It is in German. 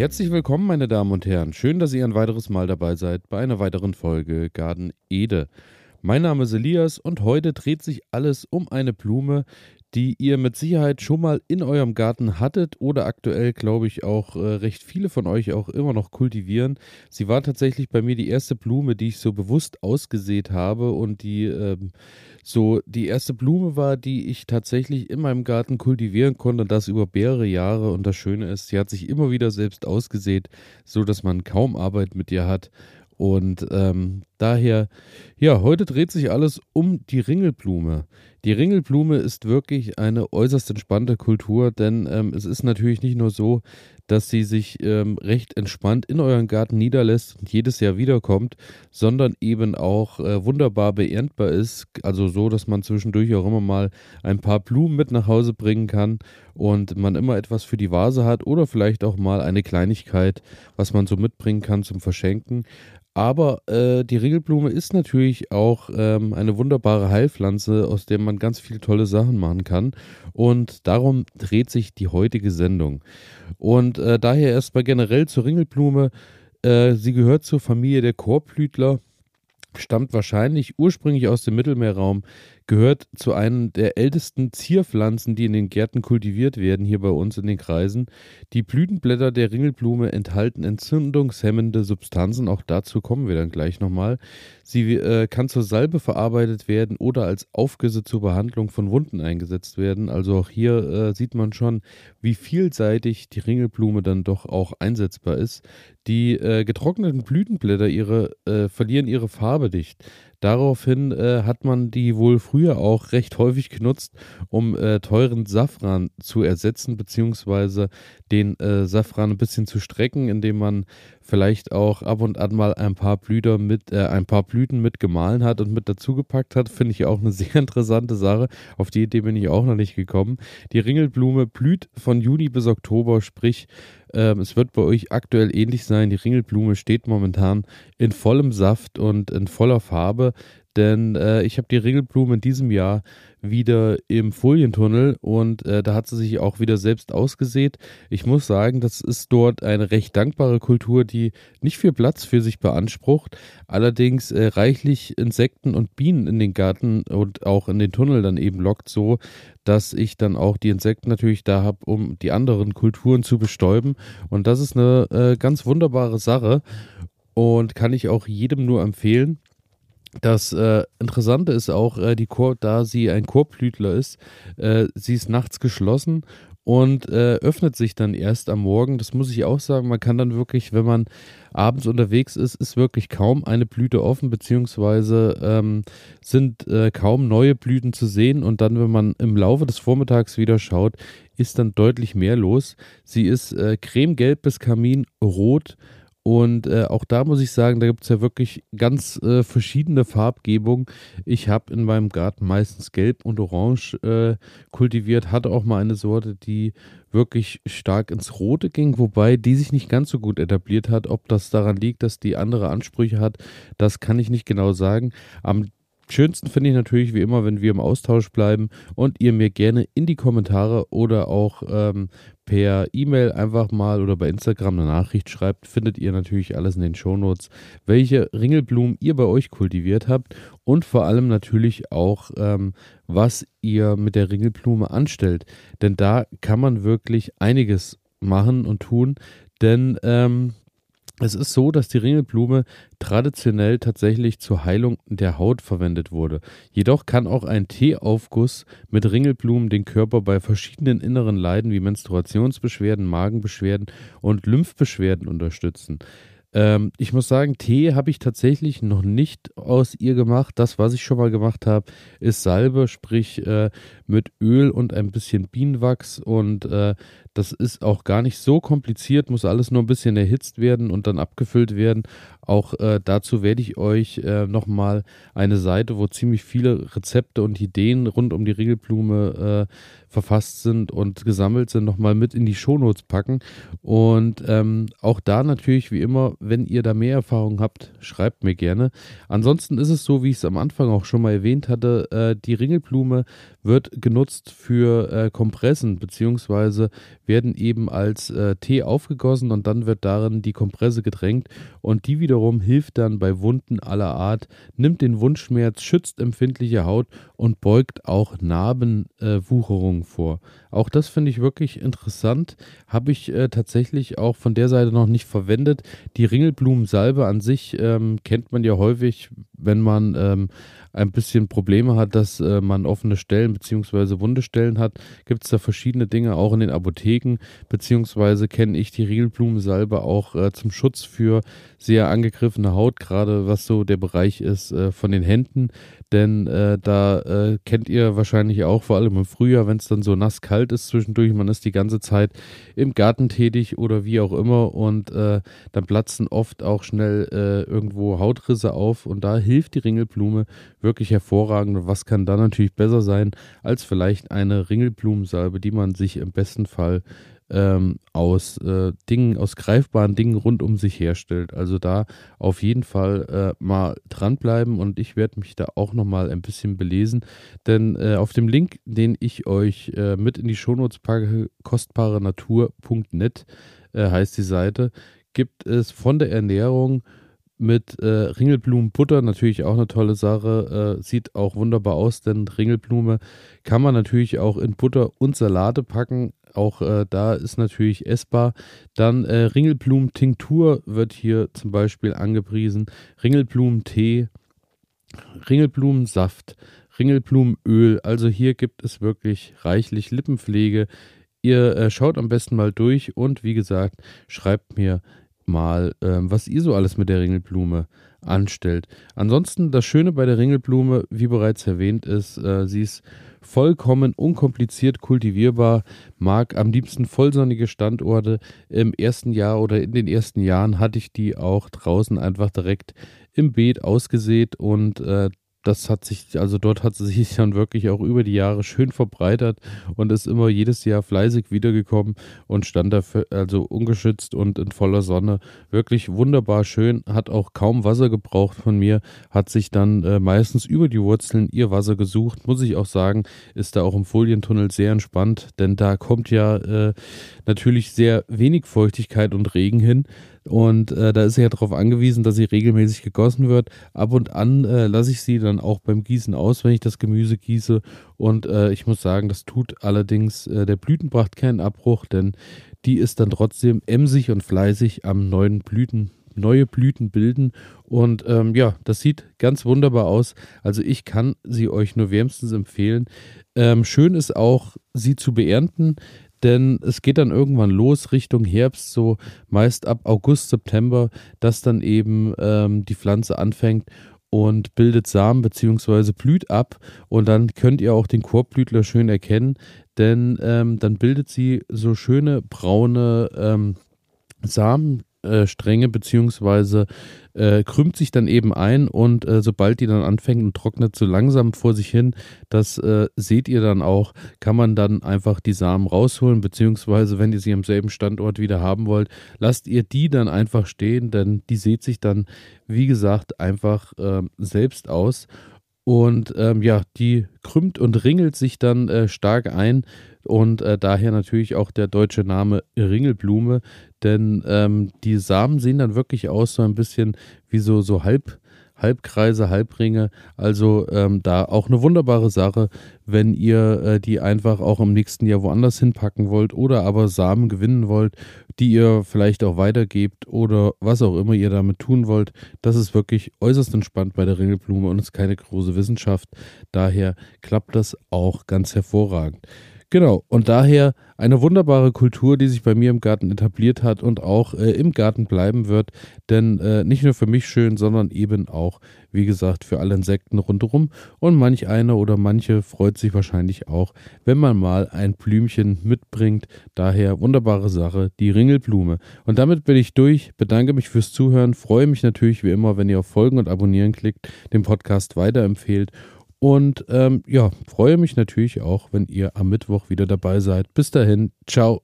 Herzlich willkommen, meine Damen und Herren. Schön, dass ihr ein weiteres Mal dabei seid bei einer weiteren Folge Garden Ede. Mein Name ist Elias und heute dreht sich alles um eine Blume, die ihr mit Sicherheit schon mal in eurem Garten hattet oder aktuell, glaube ich, auch äh, recht viele von euch auch immer noch kultivieren. Sie war tatsächlich bei mir die erste Blume, die ich so bewusst ausgesät habe und die ähm, so die erste Blume war, die ich tatsächlich in meinem Garten kultivieren konnte, das über mehrere Jahre. Und das Schöne ist, sie hat sich immer wieder selbst ausgesät, so dass man kaum Arbeit mit ihr hat. Und ähm, daher, ja, heute dreht sich alles um die Ringelblume. Die Ringelblume ist wirklich eine äußerst entspannte Kultur, denn ähm, es ist natürlich nicht nur so, dass sie sich ähm, recht entspannt in euren Garten niederlässt und jedes Jahr wiederkommt, sondern eben auch äh, wunderbar beerntbar ist. Also so, dass man zwischendurch auch immer mal ein paar Blumen mit nach Hause bringen kann und man immer etwas für die Vase hat oder vielleicht auch mal eine Kleinigkeit, was man so mitbringen kann zum Verschenken. Aber äh, die Ringelblume ist natürlich auch ähm, eine wunderbare Heilpflanze, aus der man ganz viele tolle Sachen machen kann. Und darum dreht sich die heutige Sendung. Und äh, daher erstmal generell zur Ringelblume. Äh, sie gehört zur Familie der Korbblütler stammt wahrscheinlich ursprünglich aus dem Mittelmeerraum, gehört zu einem der ältesten Zierpflanzen, die in den Gärten kultiviert werden, hier bei uns in den Kreisen. Die Blütenblätter der Ringelblume enthalten entzündungshemmende Substanzen, auch dazu kommen wir dann gleich nochmal. Sie äh, kann zur Salbe verarbeitet werden oder als Aufgüsse zur Behandlung von Wunden eingesetzt werden. Also auch hier äh, sieht man schon, wie vielseitig die Ringelblume dann doch auch einsetzbar ist. Die äh, getrockneten Blütenblätter ihre, äh, verlieren ihre Farbe dicht. Daraufhin äh, hat man die wohl früher auch recht häufig genutzt, um äh, teuren Safran zu ersetzen, beziehungsweise den äh, Safran ein bisschen zu strecken, indem man vielleicht auch ab und an mal ein paar Blüter mit, äh, ein paar Blüten mit gemahlen hat und mit dazugepackt hat, finde ich auch eine sehr interessante Sache. Auf die Idee bin ich auch noch nicht gekommen. Die Ringelblume blüht von Juni bis Oktober, sprich ähm, es wird bei euch aktuell ähnlich sein. Die Ringelblume steht momentan in vollem Saft und in voller Farbe, denn äh, ich habe die Ringelblume in diesem Jahr wieder im Folientunnel und äh, da hat sie sich auch wieder selbst ausgesät. Ich muss sagen, das ist dort eine recht dankbare Kultur, die nicht viel Platz für sich beansprucht, allerdings äh, reichlich Insekten und Bienen in den Garten und auch in den Tunnel dann eben lockt, so dass ich dann auch die Insekten natürlich da habe, um die anderen Kulturen zu bestäuben. Und das ist eine äh, ganz wunderbare Sache und kann ich auch jedem nur empfehlen. Das äh, Interessante ist auch, äh, die Chor, da sie ein Chorblütler ist, äh, sie ist nachts geschlossen und äh, öffnet sich dann erst am Morgen. Das muss ich auch sagen. Man kann dann wirklich, wenn man abends unterwegs ist, ist wirklich kaum eine Blüte offen, beziehungsweise ähm, sind äh, kaum neue Blüten zu sehen. Und dann, wenn man im Laufe des Vormittags wieder schaut, ist dann deutlich mehr los. Sie ist äh, cremegelb bis kaminrot und äh, auch da muss ich sagen, da gibt es ja wirklich ganz äh, verschiedene Farbgebungen. Ich habe in meinem Garten meistens gelb und orange äh, kultiviert, hatte auch mal eine Sorte, die wirklich stark ins Rote ging, wobei die sich nicht ganz so gut etabliert hat. Ob das daran liegt, dass die andere Ansprüche hat, das kann ich nicht genau sagen. Am Schönsten finde ich natürlich wie immer, wenn wir im Austausch bleiben und ihr mir gerne in die Kommentare oder auch ähm, per E-Mail einfach mal oder bei Instagram eine Nachricht schreibt, findet ihr natürlich alles in den Shownotes, welche Ringelblumen ihr bei euch kultiviert habt und vor allem natürlich auch, ähm, was ihr mit der Ringelblume anstellt. Denn da kann man wirklich einiges machen und tun, denn ähm, es ist so, dass die Ringelblume traditionell tatsächlich zur Heilung der Haut verwendet wurde. Jedoch kann auch ein Teeaufguss mit Ringelblumen den Körper bei verschiedenen inneren Leiden wie Menstruationsbeschwerden, Magenbeschwerden und Lymphbeschwerden unterstützen. Ähm, ich muss sagen, Tee habe ich tatsächlich noch nicht aus ihr gemacht. Das, was ich schon mal gemacht habe, ist Salbe, sprich äh, mit Öl und ein bisschen Bienenwachs. Und äh, das ist auch gar nicht so kompliziert, muss alles nur ein bisschen erhitzt werden und dann abgefüllt werden. Auch äh, dazu werde ich euch äh, nochmal eine Seite, wo ziemlich viele Rezepte und Ideen rund um die Regelblume äh, verfasst sind und gesammelt sind, nochmal mit in die Shownotes packen. Und ähm, auch da natürlich, wie immer, wenn ihr da mehr Erfahrung habt, schreibt mir gerne. Ansonsten ist es so, wie ich es am Anfang auch schon mal erwähnt hatte, äh, die Ringelblume wird genutzt für äh, Kompressen, beziehungsweise werden eben als äh, Tee aufgegossen und dann wird darin die Kompresse gedrängt und die wiederum hilft dann bei Wunden aller Art, nimmt den Wundschmerz, schützt empfindliche Haut und beugt auch Narbenwucherungen äh, vor. Auch das finde ich wirklich interessant. Habe ich äh, tatsächlich auch von der Seite noch nicht verwendet. Die Ringelblumensalbe an sich ähm, kennt man ja häufig, wenn man ähm, ein bisschen Probleme hat, dass äh, man offene Stellen bzw. wunde Stellen hat, gibt es da verschiedene Dinge auch in den Apotheken, beziehungsweise kenne ich die Riegelblumensalbe auch äh, zum Schutz für sehr angegriffene Haut, gerade was so der Bereich ist äh, von den Händen. Denn äh, da äh, kennt ihr wahrscheinlich auch, vor allem im Frühjahr, wenn es dann so nass kalt ist zwischendurch, man ist die ganze Zeit im Garten tätig oder wie auch immer und äh, dann platzen oft auch schnell irgendwo Hautrisse auf und da hilft die Ringelblume wirklich hervorragend. Und was kann da natürlich besser sein als vielleicht eine Ringelblumensalbe, die man sich im besten Fall ähm, aus äh, Dingen, aus greifbaren Dingen rund um sich herstellt. Also da auf jeden Fall äh, mal dranbleiben und ich werde mich da auch nochmal ein bisschen belesen, denn äh, auf dem Link, den ich euch äh, mit in die Shownotes packe, kostbarenatur.net äh, heißt die Seite, gibt es von der Ernährung mit äh, Ringelblumenbutter, natürlich auch eine tolle Sache. Äh, sieht auch wunderbar aus, denn Ringelblume kann man natürlich auch in Butter und Salate packen. Auch äh, da ist natürlich essbar. Dann äh, Ringelblumentinktur wird hier zum Beispiel angepriesen. Ringelblumentee, Ringelblumensaft, Ringelblumenöl. Also hier gibt es wirklich reichlich Lippenpflege. Ihr äh, schaut am besten mal durch und wie gesagt, schreibt mir mal, ähm, was ihr so alles mit der Ringelblume anstellt. Ansonsten das Schöne bei der Ringelblume, wie bereits erwähnt ist, äh, sie ist vollkommen unkompliziert kultivierbar, mag am liebsten vollsonnige Standorte. Im ersten Jahr oder in den ersten Jahren hatte ich die auch draußen einfach direkt im Beet ausgesät und äh, das hat sich, also dort hat sie sich dann wirklich auch über die Jahre schön verbreitert und ist immer jedes Jahr fleißig wiedergekommen und stand da also ungeschützt und in voller Sonne. Wirklich wunderbar schön, hat auch kaum Wasser gebraucht von mir, hat sich dann äh, meistens über die Wurzeln ihr Wasser gesucht. Muss ich auch sagen, ist da auch im Folientunnel sehr entspannt, denn da kommt ja äh, natürlich sehr wenig Feuchtigkeit und Regen hin. Und äh, da ist sie ja darauf angewiesen, dass sie regelmäßig gegossen wird. Ab und an äh, lasse ich sie dann auch beim Gießen aus, wenn ich das Gemüse gieße. Und äh, ich muss sagen, das tut allerdings äh, der Blütenpracht keinen Abbruch, denn die ist dann trotzdem emsig und fleißig am neuen Blüten, neue Blüten bilden. Und ähm, ja, das sieht ganz wunderbar aus. Also ich kann sie euch nur wärmstens empfehlen. Ähm, schön ist auch, sie zu beernten, denn es geht dann irgendwann los Richtung Herbst, so meist ab August, September, dass dann eben ähm, die Pflanze anfängt und bildet Samen bzw. blüht ab und dann könnt ihr auch den Korbblütler schön erkennen, denn ähm, dann bildet sie so schöne braune ähm, Samen, äh, beziehungsweise äh, krümmt sich dann eben ein und äh, sobald die dann anfängt und trocknet so langsam vor sich hin, das äh, seht ihr dann auch, kann man dann einfach die Samen rausholen, beziehungsweise wenn ihr sie am selben Standort wieder haben wollt, lasst ihr die dann einfach stehen, denn die sieht sich dann, wie gesagt, einfach ähm, selbst aus. Und ähm, ja, die krümmt und ringelt sich dann äh, stark ein und äh, daher natürlich auch der deutsche Name Ringelblume, denn ähm, die Samen sehen dann wirklich aus so ein bisschen wie so, so halb, Halbkreise, Halbringe. Also ähm, da auch eine wunderbare Sache, wenn ihr äh, die einfach auch im nächsten Jahr woanders hinpacken wollt oder aber Samen gewinnen wollt, die ihr vielleicht auch weitergebt oder was auch immer ihr damit tun wollt. Das ist wirklich äußerst entspannt bei der Ringelblume und ist keine große Wissenschaft. Daher klappt das auch ganz hervorragend. Genau, und daher eine wunderbare Kultur, die sich bei mir im Garten etabliert hat und auch äh, im Garten bleiben wird. Denn äh, nicht nur für mich schön, sondern eben auch, wie gesagt, für alle Insekten rundherum. Und manch einer oder manche freut sich wahrscheinlich auch, wenn man mal ein Blümchen mitbringt. Daher wunderbare Sache, die Ringelblume. Und damit bin ich durch, bedanke mich fürs Zuhören, freue mich natürlich wie immer, wenn ihr auf Folgen und Abonnieren klickt, den Podcast weiterempfehlt und ähm, ja, freue mich natürlich auch, wenn ihr am Mittwoch wieder dabei seid. Bis dahin, ciao.